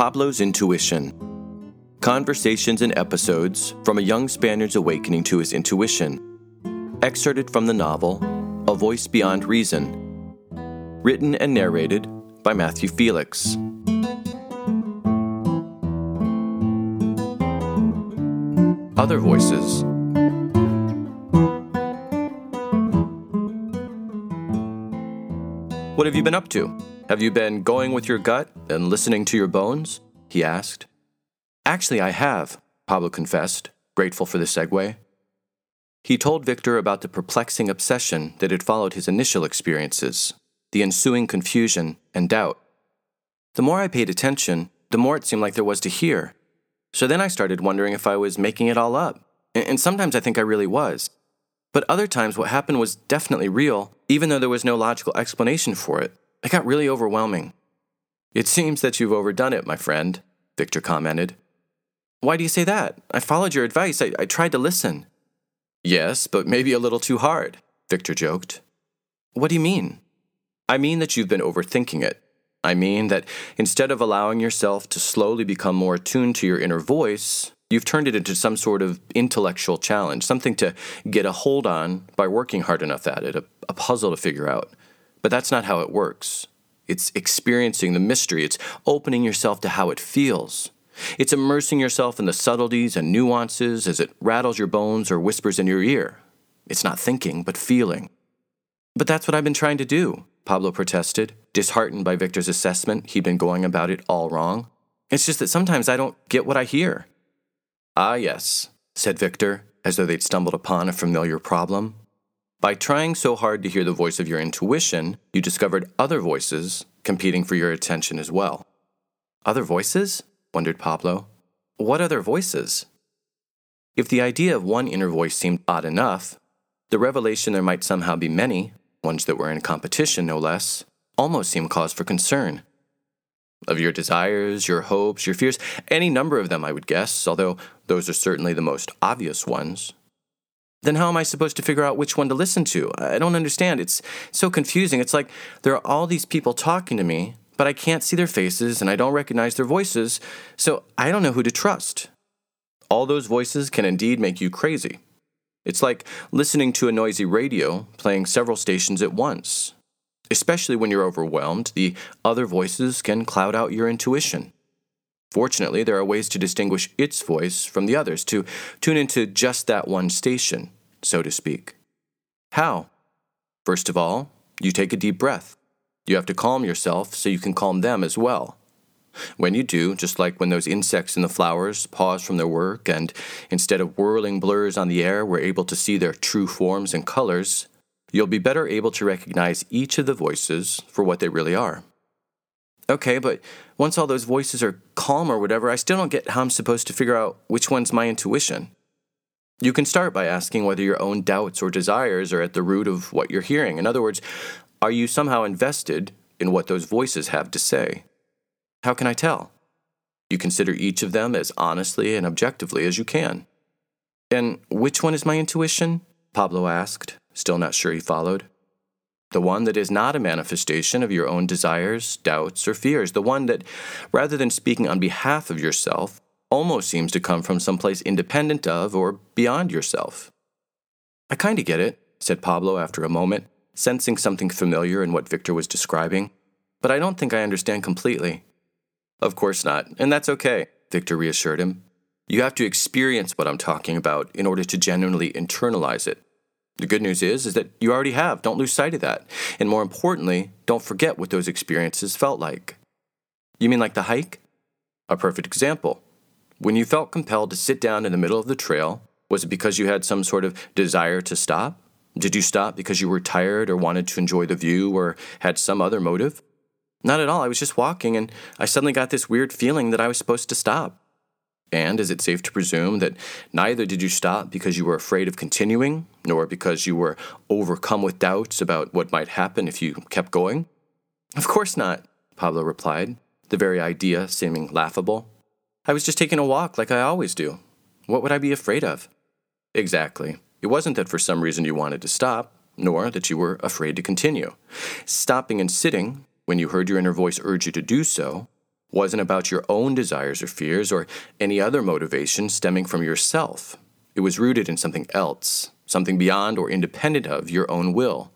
Pablo's Intuition Conversations and Episodes from a Young Spaniard's Awakening to His Intuition. Excerpted from the novel A Voice Beyond Reason. Written and narrated by Matthew Felix. Other voices. What have you been up to? Have you been going with your gut and listening to your bones? He asked. Actually, I have, Pablo confessed, grateful for the segue. He told Victor about the perplexing obsession that had followed his initial experiences, the ensuing confusion and doubt. The more I paid attention, the more it seemed like there was to hear. So then I started wondering if I was making it all up. And sometimes I think I really was. But other times, what happened was definitely real, even though there was no logical explanation for it. It got really overwhelming. It seems that you've overdone it, my friend, Victor commented. Why do you say that? I followed your advice. I, I tried to listen. Yes, but maybe a little too hard, Victor joked. What do you mean? I mean that you've been overthinking it. I mean that instead of allowing yourself to slowly become more attuned to your inner voice, you've turned it into some sort of intellectual challenge, something to get a hold on by working hard enough at it, a, a puzzle to figure out. But that's not how it works. It's experiencing the mystery, it's opening yourself to how it feels. It's immersing yourself in the subtleties and nuances as it rattles your bones or whispers in your ear. It's not thinking, but feeling. But that's what I've been trying to do, Pablo protested, disheartened by Victor's assessment he'd been going about it all wrong. It's just that sometimes I don't get what I hear. Ah, yes, said Victor, as though they'd stumbled upon a familiar problem. By trying so hard to hear the voice of your intuition, you discovered other voices competing for your attention as well. Other voices? wondered Pablo. What other voices? If the idea of one inner voice seemed odd enough, the revelation there might somehow be many, ones that were in competition no less, almost seemed cause for concern. Of your desires, your hopes, your fears, any number of them, I would guess, although those are certainly the most obvious ones. Then how am I supposed to figure out which one to listen to? I don't understand. It's so confusing. It's like there are all these people talking to me, but I can't see their faces and I don't recognize their voices, so I don't know who to trust. All those voices can indeed make you crazy. It's like listening to a noisy radio playing several stations at once. Especially when you're overwhelmed, the other voices can cloud out your intuition. Fortunately, there are ways to distinguish its voice from the others, to tune into just that one station, so to speak. How? First of all, you take a deep breath. You have to calm yourself so you can calm them as well. When you do, just like when those insects in the flowers pause from their work and, instead of whirling blurs on the air, we're able to see their true forms and colors, you'll be better able to recognize each of the voices for what they really are. Okay, but once all those voices are calm or whatever, I still don't get how I'm supposed to figure out which one's my intuition. You can start by asking whether your own doubts or desires are at the root of what you're hearing. In other words, are you somehow invested in what those voices have to say? How can I tell? You consider each of them as honestly and objectively as you can. And which one is my intuition? Pablo asked, still not sure he followed. The one that is not a manifestation of your own desires, doubts, or fears. The one that, rather than speaking on behalf of yourself, almost seems to come from someplace independent of or beyond yourself. I kind of get it, said Pablo after a moment, sensing something familiar in what Victor was describing, but I don't think I understand completely. Of course not, and that's okay, Victor reassured him. You have to experience what I'm talking about in order to genuinely internalize it. The good news is is that you already have. Don't lose sight of that. And more importantly, don't forget what those experiences felt like. You mean like the hike? A perfect example. When you felt compelled to sit down in the middle of the trail, was it because you had some sort of desire to stop? Did you stop because you were tired or wanted to enjoy the view or had some other motive? Not at all. I was just walking and I suddenly got this weird feeling that I was supposed to stop. And is it safe to presume that neither did you stop because you were afraid of continuing, nor because you were overcome with doubts about what might happen if you kept going? Of course not, Pablo replied, the very idea seeming laughable. I was just taking a walk like I always do. What would I be afraid of? Exactly. It wasn't that for some reason you wanted to stop, nor that you were afraid to continue. Stopping and sitting, when you heard your inner voice urge you to do so, wasn't about your own desires or fears or any other motivation stemming from yourself. It was rooted in something else, something beyond or independent of your own will.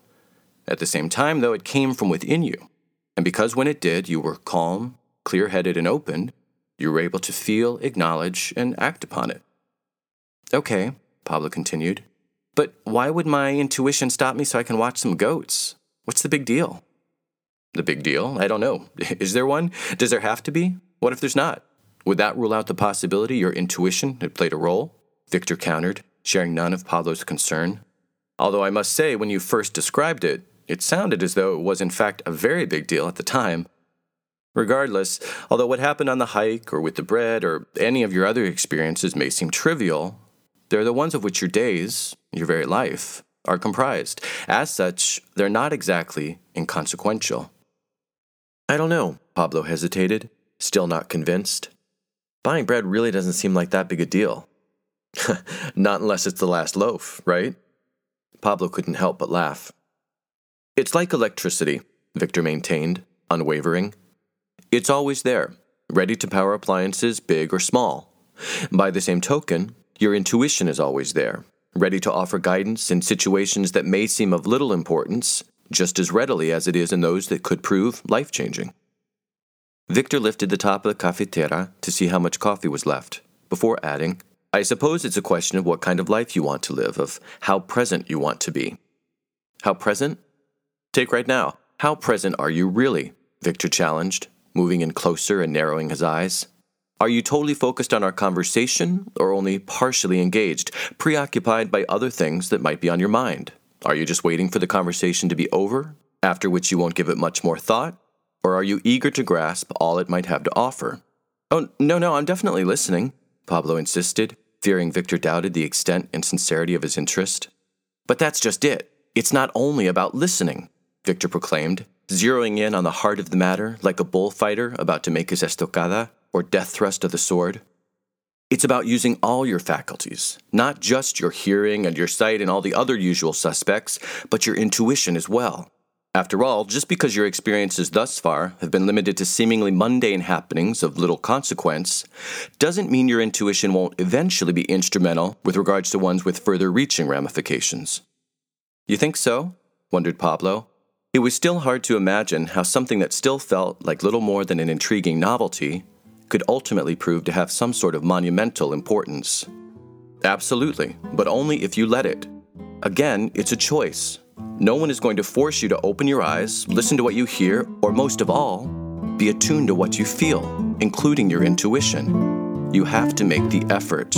At the same time, though, it came from within you. And because when it did, you were calm, clear headed, and open, you were able to feel, acknowledge, and act upon it. Okay, Pablo continued, but why would my intuition stop me so I can watch some goats? What's the big deal? The big deal? I don't know. Is there one? Does there have to be? What if there's not? Would that rule out the possibility your intuition had played a role? Victor countered, sharing none of Pablo's concern. Although I must say, when you first described it, it sounded as though it was in fact a very big deal at the time. Regardless, although what happened on the hike or with the bread or any of your other experiences may seem trivial, they're the ones of which your days, your very life, are comprised. As such, they're not exactly inconsequential. I don't know, Pablo hesitated, still not convinced. Buying bread really doesn't seem like that big a deal. not unless it's the last loaf, right? Pablo couldn't help but laugh. It's like electricity, Victor maintained, unwavering. It's always there, ready to power appliances big or small. By the same token, your intuition is always there, ready to offer guidance in situations that may seem of little importance, just as readily as it is in those that could prove life changing. Victor lifted the top of the cafetera to see how much coffee was left, before adding, I suppose it's a question of what kind of life you want to live, of how present you want to be. How present? Take right now. How present are you really? Victor challenged, moving in closer and narrowing his eyes. Are you totally focused on our conversation or only partially engaged, preoccupied by other things that might be on your mind? Are you just waiting for the conversation to be over, after which you won't give it much more thought? Or are you eager to grasp all it might have to offer? Oh, no, no, I'm definitely listening, Pablo insisted, fearing Victor doubted the extent and sincerity of his interest. But that's just it. It's not only about listening. Victor proclaimed, zeroing in on the heart of the matter like a bullfighter about to make his estocada or death thrust of the sword. It's about using all your faculties, not just your hearing and your sight and all the other usual suspects, but your intuition as well. After all, just because your experiences thus far have been limited to seemingly mundane happenings of little consequence, doesn't mean your intuition won't eventually be instrumental with regards to ones with further reaching ramifications. You think so? wondered Pablo, it was still hard to imagine how something that still felt like little more than an intriguing novelty could ultimately prove to have some sort of monumental importance. Absolutely, but only if you let it. Again, it's a choice. No one is going to force you to open your eyes, listen to what you hear, or most of all, be attuned to what you feel, including your intuition. You have to make the effort.